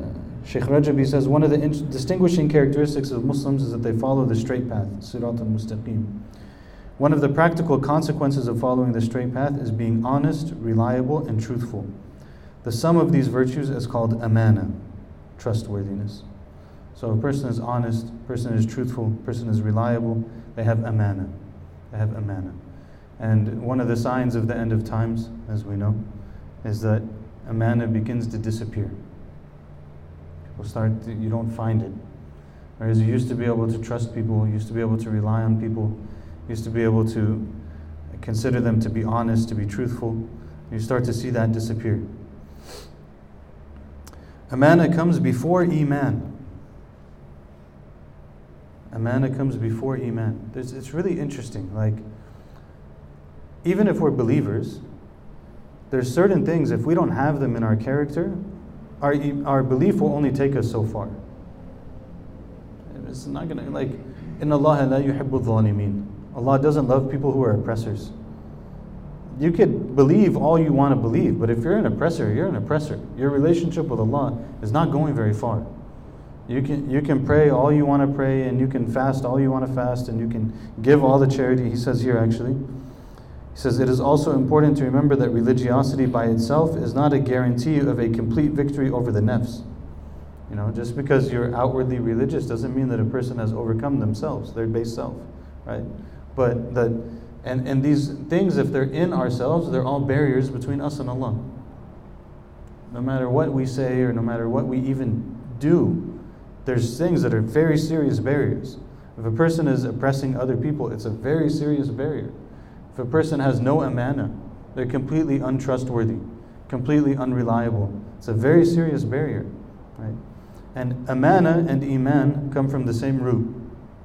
Sheikh Rajabi says, One of the in- distinguishing characteristics of Muslims is that they follow the straight path, Sirat al Mustaqim. One of the practical consequences of following the straight path is being honest, reliable, and truthful. The sum of these virtues is called amana, trustworthiness. So a person is honest, person is truthful, person is reliable, they have amana. They have amana. And one of the signs of the end of times, as we know, is that amana begins to disappear. People start, to, you don't find it. Whereas you used to be able to trust people, you used to be able to rely on people, you used to be able to consider them to be honest, to be truthful. You start to see that disappear. Amana comes before Iman. Amana comes before Iman. There's, it's really interesting. Like, even if we're believers, there's certain things, if we don't have them in our character, our, our belief will only take us so far. It's not gonna, like, in Allah la yuhibbu dhalimin. Allah doesn't love people who are oppressors. You could believe all you want to believe, but if you're an oppressor, you're an oppressor. Your relationship with Allah is not going very far. You can, you can pray all you want to pray, and you can fast all you want to fast, and you can give all the charity. He says here actually. He says, It is also important to remember that religiosity by itself is not a guarantee of a complete victory over the nafs. You know, just because you're outwardly religious doesn't mean that a person has overcome themselves, their base self, right? But that, and, and these things, if they're in ourselves, they're all barriers between us and Allah. No matter what we say or no matter what we even do, there's things that are very serious barriers. If a person is oppressing other people, it's a very serious barrier. If a person has no amana, they're completely untrustworthy, completely unreliable. It's a very serious barrier, right? And amana and iman come from the same root.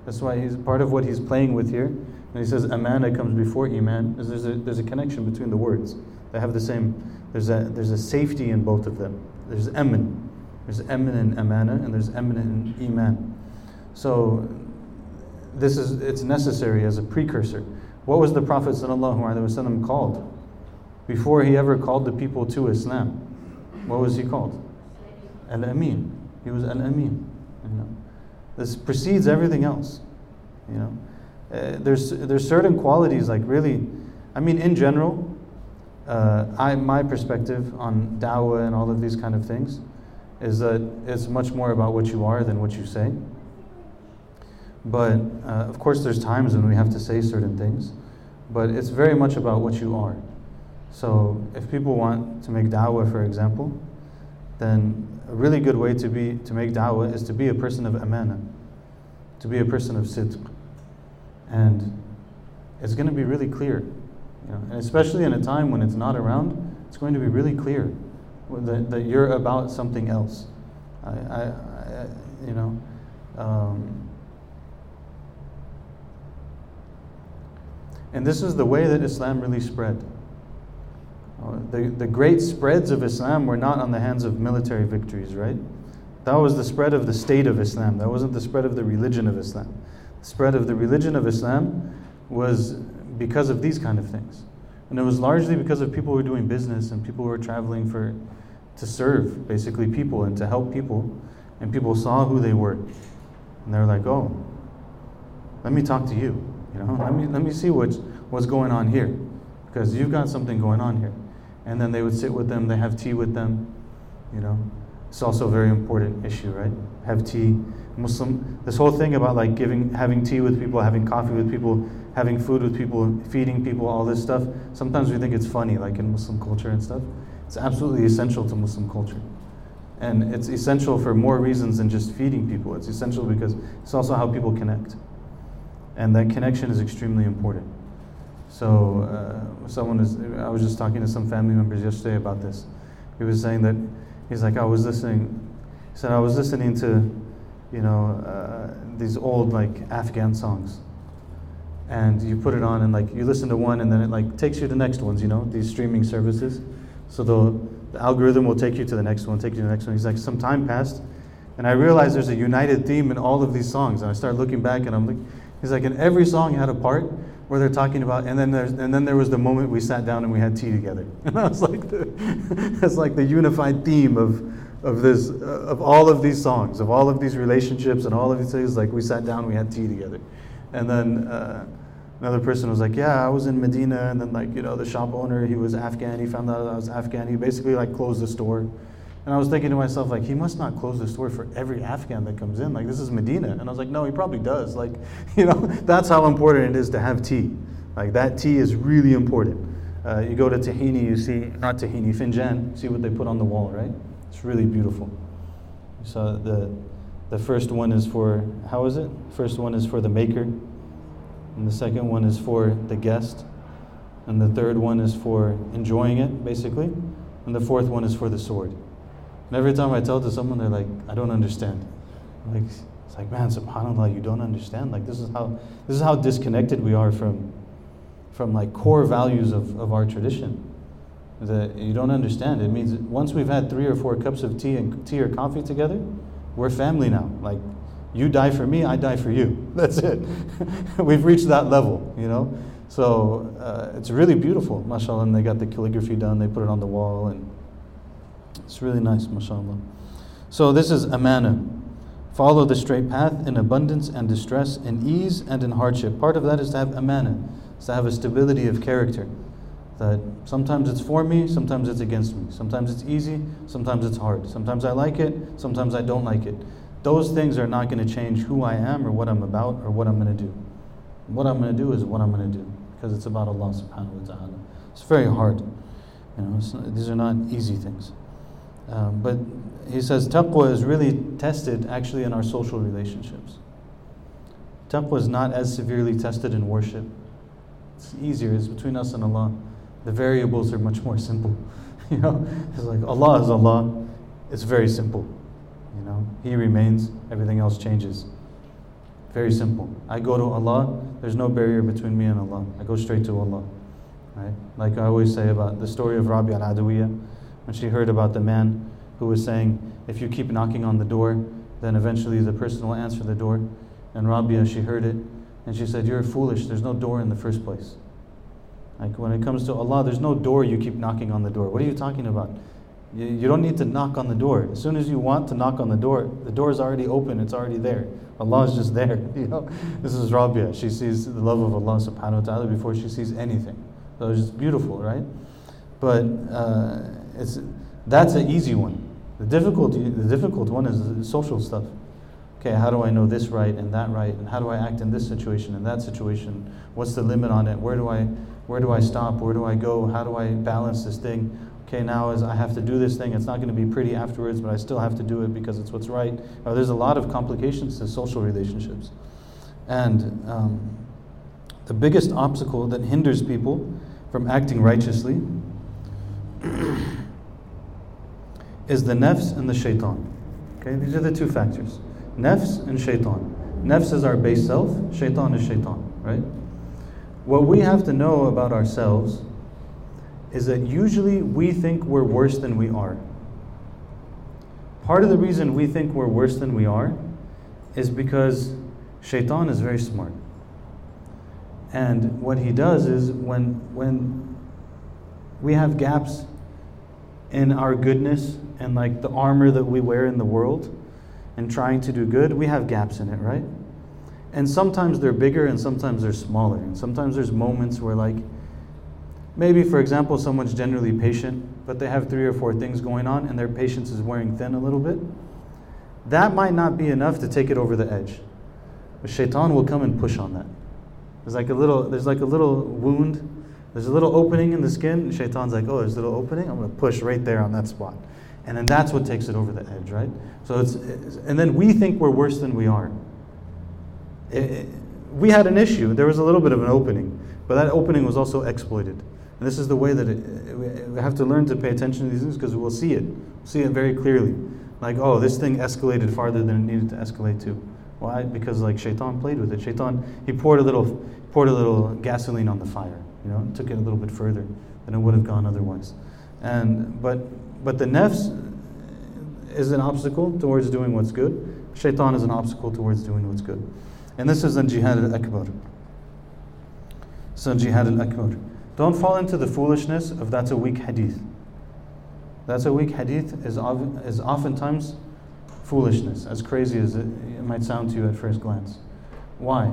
That's why he's part of what he's playing with here. And he says amana comes before iman. There's a, there's a connection between the words. They have the same. There's a there's a safety in both of them. There's emin. There's emin in amana, and there's emin in iman. So this is it's necessary as a precursor. What was the Prophet ﷺ called? Before he ever called the people to Islam, what was he called? Al Amin. He was Al Amin. You know. This precedes everything else. You know. Uh, there's, there's certain qualities, like really, I mean, in general, uh, I, my perspective on dawah and all of these kind of things is that it's much more about what you are than what you say. But uh, of course, there's times when we have to say certain things, but it's very much about what you are. So if people want to make da'wah, for example, then a really good way to be to make da'wah is to be a person of amana, to be a person of sidq. And it's going to be really clear. You know, and especially in a time when it's not around, it's going to be really clear that, that you're about something else. I, I, I you know, um, And this is the way that Islam really spread. Uh, the, the great spreads of Islam were not on the hands of military victories, right? That was the spread of the state of Islam. That wasn't the spread of the religion of Islam. The spread of the religion of Islam was because of these kind of things. And it was largely because of people who were doing business and people who were traveling for to serve basically people and to help people. And people saw who they were. And they were like, oh, let me talk to you. You know, let me let me see what's what's going on here, because you've got something going on here. And then they would sit with them. They have tea with them. You know, it's also a very important issue, right? Have tea. Muslim. This whole thing about like giving, having tea with people, having coffee with people, having food with people, feeding people, all this stuff. Sometimes we think it's funny, like in Muslim culture and stuff. It's absolutely essential to Muslim culture. And it's essential for more reasons than just feeding people. It's essential because it's also how people connect and that connection is extremely important. So, uh, someone is, I was just talking to some family members yesterday about this. He was saying that, he's like, I was listening, he said, I was listening to, you know, uh, these old, like, Afghan songs. And you put it on, and, like, you listen to one, and then it, like, takes you to the next ones, you know, these streaming services. So the, the algorithm will take you to the next one, take you to the next one. He's like, some time passed, and I realized there's a united theme in all of these songs. And I started looking back, and I'm like, He's like, in every song had a part where they're talking about, and then there's, and then there was the moment we sat down and we had tea together, and that was like the, that's like the unified theme of, of this, uh, of all of these songs, of all of these relationships and all of these things. Like we sat down, we had tea together, and then uh, another person was like, yeah, I was in Medina, and then like you know the shop owner, he was Afghan, he found out I was Afghan, he basically like closed the store. And I was thinking to myself, like, he must not close the store for every Afghan that comes in. Like, this is Medina. And I was like, no, he probably does. Like, you know, that's how important it is to have tea. Like, that tea is really important. Uh, you go to Tahini, you see, not Tahini, Finjan, see what they put on the wall, right? It's really beautiful. So the, the first one is for, how is it? First one is for the maker. And the second one is for the guest. And the third one is for enjoying it, basically. And the fourth one is for the sword. And every time I tell to someone, they're like, I don't understand. Like, it's like, man, subhanAllah, you don't understand. Like this is how this is how disconnected we are from from like core values of, of our tradition that you don't understand. It means once we've had three or four cups of tea and tea or coffee together, we're family now. Like you die for me, I die for you. That's it. we've reached that level, you know. So uh, it's really beautiful, mashallah. And they got the calligraphy done. They put it on the wall, and it's really nice, mashallah. So this is amana. Follow the straight path in abundance and distress, in ease and in hardship. Part of that is to have amana, is to have a stability of character. That sometimes it's for me, sometimes it's against me. Sometimes it's easy, sometimes it's hard. Sometimes I like it, sometimes I don't like it. Those things are not going to change who I am or what I'm about or what I'm going to do. What I'm going to do is what I'm going to do because it's about Allah subhanahu wa ta'ala. It's very hard. You know, these are not easy things. Um, but he says taqwa is really tested actually in our social relationships. Taqwa is not as severely tested in worship. It's easier, it's between us and Allah. The variables are much more simple. you know, it's like Allah is Allah. It's very simple. You know, He remains, everything else changes. Very simple. I go to Allah, there's no barrier between me and Allah. I go straight to Allah. Right? Like I always say about the story of Rabia al Adawiyah when she heard about the man who was saying, if you keep knocking on the door, then eventually the person will answer the door. And Rabia, she heard it, and she said, You're foolish, there's no door in the first place. Like when it comes to Allah, there's no door you keep knocking on the door. What are you talking about? You, you don't need to knock on the door. As soon as you want to knock on the door, the door is already open, it's already there. Allah is just there. You know? This is Rabia. She sees the love of Allah subhanahu wa ta'ala before she sees anything. So it's beautiful, right? But uh, it's that's an easy one. The difficulty, the difficult one is social stuff. Okay, how do I know this right and that right, and how do I act in this situation and that situation? What's the limit on it? Where do I, where do I stop? Where do I go? How do I balance this thing? Okay, now as I have to do this thing, it's not going to be pretty afterwards, but I still have to do it because it's what's right. Uh, there's a lot of complications to social relationships, and um, the biggest obstacle that hinders people from acting righteously is the nafs and the shaitan. Okay, these are the two factors nafs and shaitan. Nafs is our base self, shaitan is shaitan, right? What we have to know about ourselves is that usually we think we're worse than we are. Part of the reason we think we're worse than we are is because shaitan is very smart. And what he does is when, when we have gaps in our goodness and like the armor that we wear in the world and trying to do good, we have gaps in it, right? And sometimes they're bigger and sometimes they're smaller. And sometimes there's moments where, like, maybe for example, someone's generally patient, but they have three or four things going on and their patience is wearing thin a little bit. That might not be enough to take it over the edge. But shaitan will come and push on that. There's like a little, there's like a little wound there's a little opening in the skin. Shaitan's like, oh, there's a little opening. I'm going to push right there on that spot. And then that's what takes it over the edge, right? So it's, it's and then we think we're worse than we are. It, it, we had an issue. There was a little bit of an opening, but that opening was also exploited. And this is the way that it, we have to learn to pay attention to these things because we'll see it. We'll see it very clearly. Like, oh, this thing escalated farther than it needed to escalate to. Why? Because like Shaitan played with it. Shaitan, he poured a little, poured a little gasoline on the fire. You know, took it a little bit further than it would have gone otherwise. And but but the nafs is an obstacle towards doing what's good. Shaitan is an obstacle towards doing what's good. And this is a jihad al-akbar. So jihad al-akbar. Don't fall into the foolishness of that's a weak hadith. That's a weak hadith is, is oftentimes foolishness, as crazy as it, it might sound to you at first glance. Why?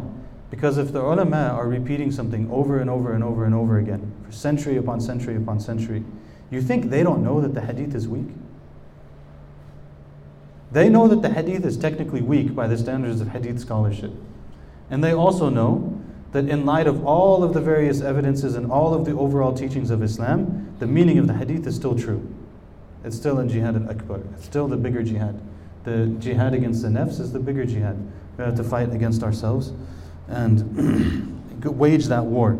Because if the ulama are repeating something over and over and over and over again, for century upon century upon century, you think they don't know that the hadith is weak? They know that the hadith is technically weak by the standards of hadith scholarship. And they also know that in light of all of the various evidences and all of the overall teachings of Islam, the meaning of the hadith is still true. It's still in jihad al-akbar. It's still the bigger jihad. The jihad against the nafs is the bigger jihad. We have to fight against ourselves and wage that war.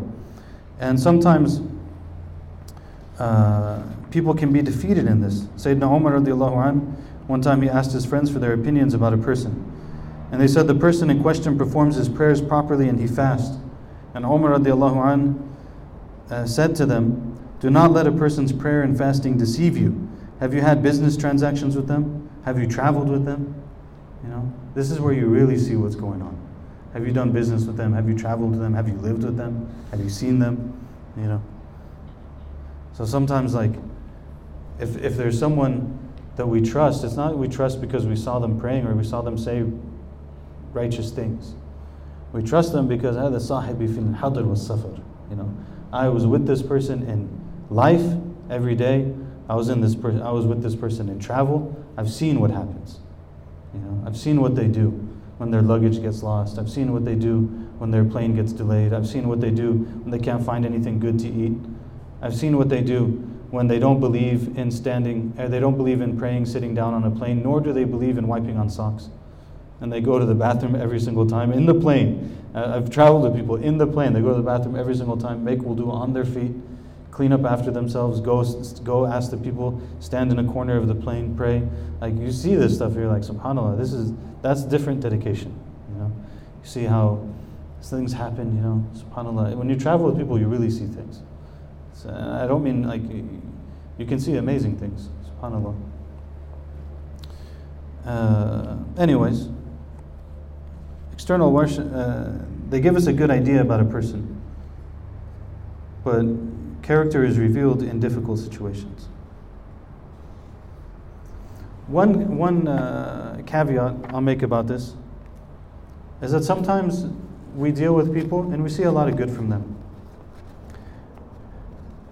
And sometimes uh, people can be defeated in this. Sayyidina Umar radiallahu anh, one time he asked his friends for their opinions about a person. And they said the person in question performs his prayers properly and he fasts. And Umar radiallahu anh uh, said to them, Do not let a person's prayer and fasting deceive you. Have you had business transactions with them? Have you traveled with them? You know, this is where you really see what's going on. Have you done business with them? Have you traveled with them? Have you lived with them? Have you seen them? You know. So sometimes, like, if, if there's someone that we trust, it's not we trust because we saw them praying or we saw them say righteous things. We trust them because هذا صاحبي في الحضر والسفر. You know, I was with this person in life every day. I was in this per- I was with this person in travel. I've seen what happens. You know, I've seen what they do when their luggage gets lost. I've seen what they do when their plane gets delayed. I've seen what they do when they can't find anything good to eat. I've seen what they do when they don't believe in standing, uh, they don't believe in praying sitting down on a plane, nor do they believe in wiping on socks. And they go to the bathroom every single time in the plane. Uh, I've traveled with people in the plane. They go to the bathroom every single time, make wudu on their feet, clean up after themselves, go, go ask the people, stand in a corner of the plane, pray. Like you see this stuff, you're like, subhanAllah, this is, that's different dedication. You know, you see how things happen, you know, subhanAllah. When you travel with people, you really see things. So, I don't mean like you can see amazing things, subhanAllah. Uh, anyways, external worship, uh, they give us a good idea about a person, but character is revealed in difficult situations. One, one uh, caveat I'll make about this is that sometimes we deal with people and we see a lot of good from them.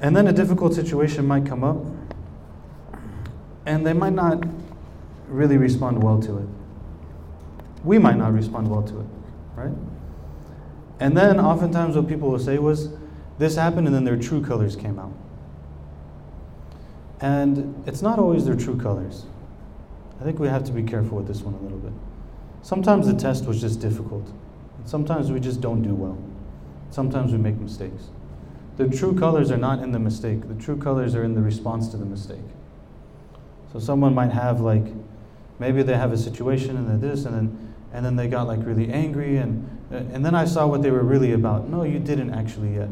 And then a difficult situation might come up, and they might not really respond well to it. We might not respond well to it, right? And then oftentimes what people will say was, this happened, and then their true colors came out. And it's not always their true colors. I think we have to be careful with this one a little bit. Sometimes the test was just difficult. Sometimes we just don't do well. Sometimes we make mistakes. The true colors are not in the mistake, the true colors are in the response to the mistake. So someone might have like, maybe they have a situation and they're this, and then, and then they got like really angry, and, uh, and then I saw what they were really about. No, you didn't actually yet.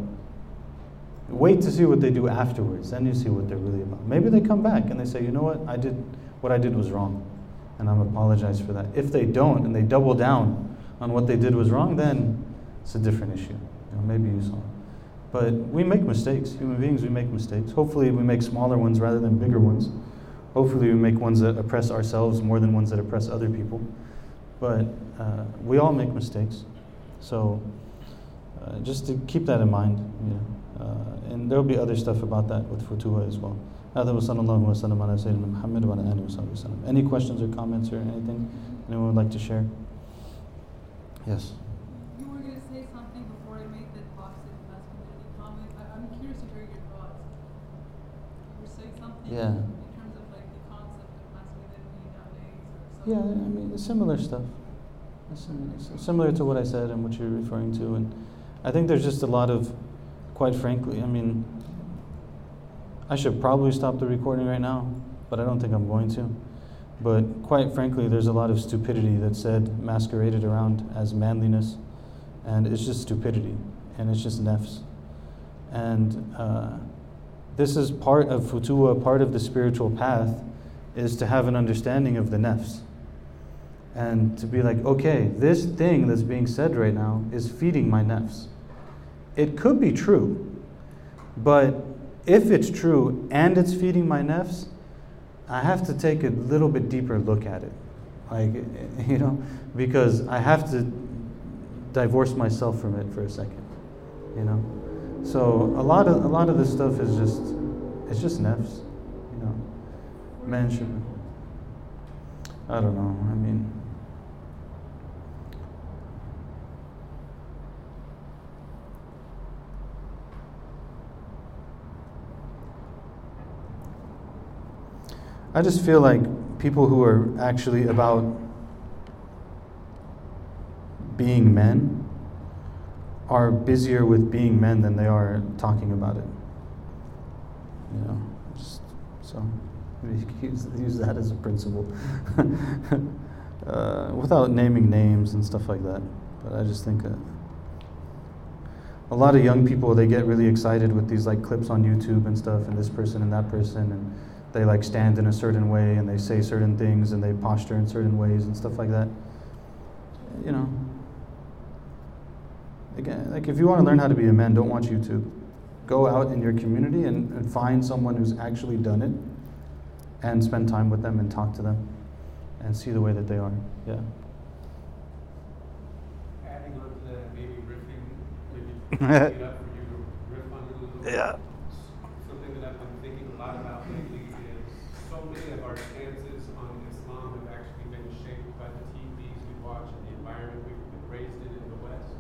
Wait to see what they do afterwards, then you see what they're really about. Maybe they come back and they say, you know what, I did, what I did was wrong, and I'm apologize for that. If they don't and they double down on what they did was wrong, then it's a different issue. You know, maybe you saw. But we make mistakes. Human beings, we make mistakes. Hopefully, we make smaller ones rather than bigger ones. Hopefully, we make ones that oppress ourselves more than ones that oppress other people. But uh, we all make mistakes. So, uh, just to keep that in mind, you know. Uh, and there will be other stuff about that with Futuwa as well. Any questions or comments or anything anyone would like to share? Yes. You were going to say something before I made that Boston Best Community comment. I, am curious to hear your thoughts. You were saying something yeah. In terms of like the concept of masculinity nowadays Yeah, I mean, similar stuff. Similar, similar to what I said and what you're referring to. And I think there's just a lot of, quite frankly, I mean, I should probably stop the recording right now, but I don't think I'm going to. But quite frankly, there's a lot of stupidity that's said, masqueraded around as manliness, and it's just stupidity, and it's just nefs. And uh, this is part of futuwa, part of the spiritual path, is to have an understanding of the nafs. And to be like, okay, this thing that's being said right now is feeding my nafs. It could be true, but if it's true and it's feeding my nafs, I have to take a little bit deeper look at it. Like, you know, because I have to divorce myself from it for a second, you know. So a lot of a lot of this stuff is just it's just nefs, you know. Man should. I don't know. I mean. I just feel like people who are actually about being men are busier with being men than they are talking about it. You know, just, so use, use that as a principle uh, without naming names and stuff like that. But I just think that a lot of young people they get really excited with these like clips on YouTube and stuff, and this person and that person, and they like stand in a certain way and they say certain things and they posture in certain ways and stuff like that. You know, again, like if you want to learn how to be a man, don't watch YouTube. Go out in your community and, and find someone who's actually done it and spend time with them and talk to them and see the way that they are. Yeah. Adding on to that, maybe riffing, maybe it up for you to riff on it a little bit. Yeah. Something that I've been thinking a lot about lately is so many of our stances on Islam have actually been shaped by the TVs we watch and the environment we've been raised in in the West.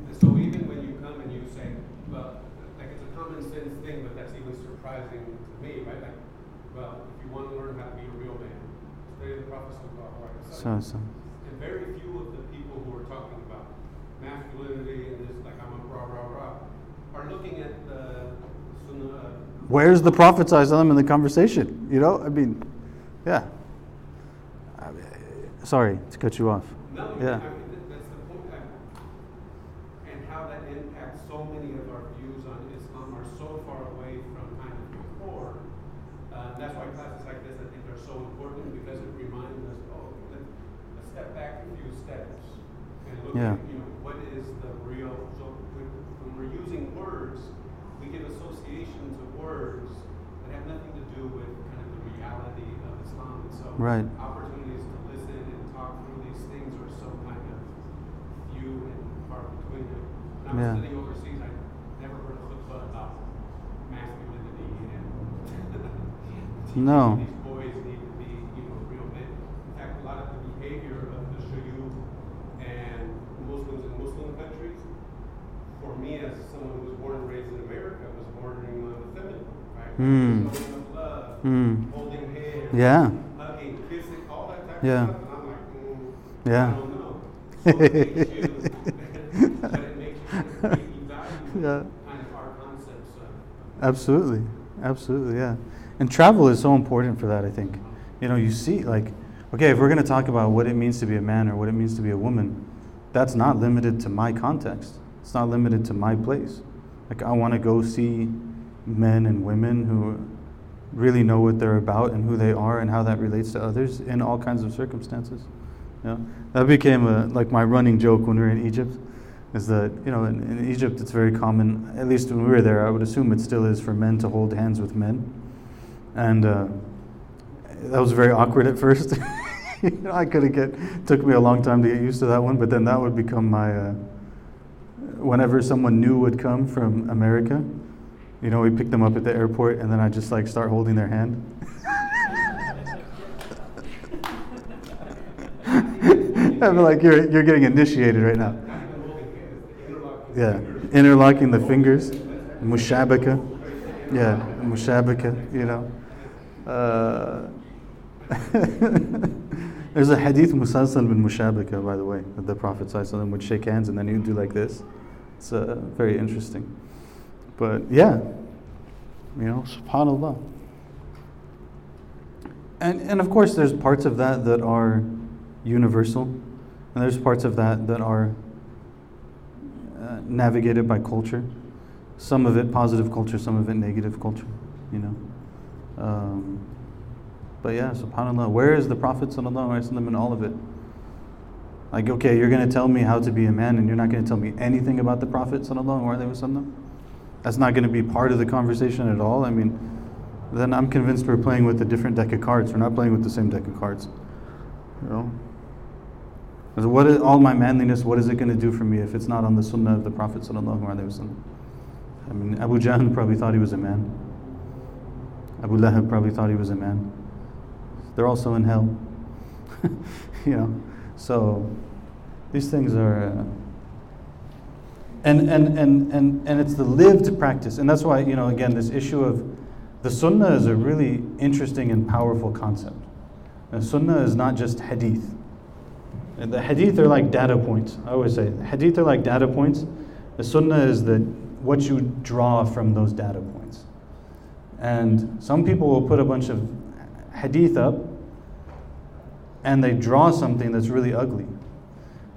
And so even when you come and you say, well, like it's a common sense thing, but that's even surprising to me, right? Like, well, if you want to learn how to be a real man, study the Prophet alaihi wasallam. So, so. And very few of the people who are talking about masculinity and this, like I'm a rah rah rah, are looking at the Sunnah. Where's the Prophet ﷺ in the conversation? You know, I mean, yeah. I mean, Sorry to cut you off. No, Yeah. I mean, that's the point. I- And how that impacts so many of our views on Islam are so far away from kind of the core. Uh, that's why classes like this, I think, are so important because it reminds us, oh, let, let's step back a few steps and look Yeah. at, you know, what is the real. So when, when we're using words, we give associations of words that have nothing to do with kind of the reality of Islam. And so Right. opportunities to listen and talk through these things are so kind of few and far between. When I was Yeah. living overseas, I never heard a khutbah about masculinity and teaching No. these boys need to be, you know, real men. In fact, a lot of the behavior of the Shuyukh and Muslims in Muslim countries, for me as someone who was born and raised in America, was bordering on the feminine, right? Mm. Showing of Mm. holding hands, Yeah. hugging, kissing, all that type Yeah. Yeah. Yeah. Absolutely, absolutely, yeah. And travel is so important for that. I think, you know, you see, like, okay, if we're going to talk about what it means to be a man or what it means to be a woman, that's not limited to my context. It's not limited to my place. Like, I want to go see men and women who really know what they're about and who they are and how that relates to others in all kinds of circumstances. That became a, like my running joke when we were in Egypt is that you know in, in Egypt it's very common at least when we were there I would assume it still is for men to hold hands with men and uh, that was very awkward at first you know, I couldn't get took me a long time to get used to that one but then that would become my uh, whenever someone new would come from America you know we pick them up at the airport and then I just like start holding their hand I'm like you're, you're getting initiated right now. Yeah, interlocking the fingers, mushabaka. Yeah, mushabaka, you know. Uh, there's a hadith musalsal bin mushabaka, by the way, that the Prophet would shake hands and then he would do like this. It's uh, very interesting. But yeah, you know, subhanAllah. And, and of course, there's parts of that that are universal, and there's parts of that that are uh, navigated by culture. Some of it positive culture, some of it negative culture, you know. Um, but yeah, subhanAllah, where is the Prophet ﷺ in all of it? Like, okay, you're going to tell me how to be a man, and you're not going to tell me anything about the Prophet ﷺ? That's not going to be part of the conversation at all. I mean, then I'm convinced we're playing with a different deck of cards. We're not playing with the same deck of cards. You know? Because what is, all my manliness, what is it going to do for me if it's not on the sunnah of the Prophet sallallahu alaihi wasallam? I mean, Abu Jahl probably thought he was a man. Abu Lahab probably thought he was a man. They're also in hell. you know, so these things are. Uh, and, and, and, and, and it's the lived practice. And that's why, you know, again, this issue of the sunnah is a really interesting and powerful concept. And sunnah is not just hadith. And the hadith are like data points. I always say hadith are like data points. The sunnah is the what you draw from those data points. And some people will put a bunch of hadith up and they draw something that's really ugly.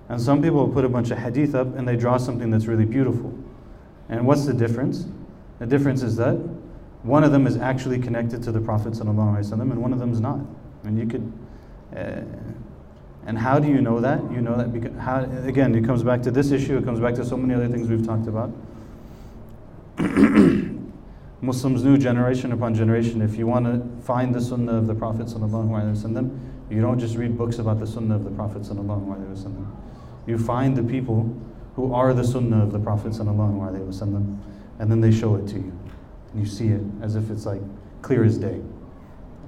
And some people put a bunch of hadith up and they draw something that's really beautiful. And what's the difference? The difference is that one of them is actually connected to the Prophet ﷺ and one of them is not. And you could. Uh, and how do you know that? You know that because how, again, it comes back to this issue. It comes back to so many other things we've talked about. Muslims, new generation upon generation. If you want to find the Sunnah of the Prophet sallallahu alaihi wasallam, you don't just read books about the Sunnah of the Prophet sallallahu alaihi wasallam. You find the people who are the sunnah of the Prophet ﷺ, and then they show it to you. And you see it as if it's like clear as day.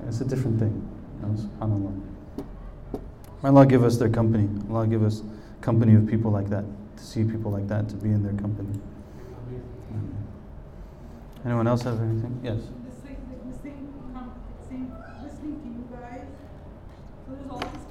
It's a different thing. You know, SubhanAllah. May Allah give us their company. Allah give us company of people like that, to see people like that, to be in their company. Anyone else have anything? Yes. Listening, listening, um, seeing, listening to you guys. So there's all this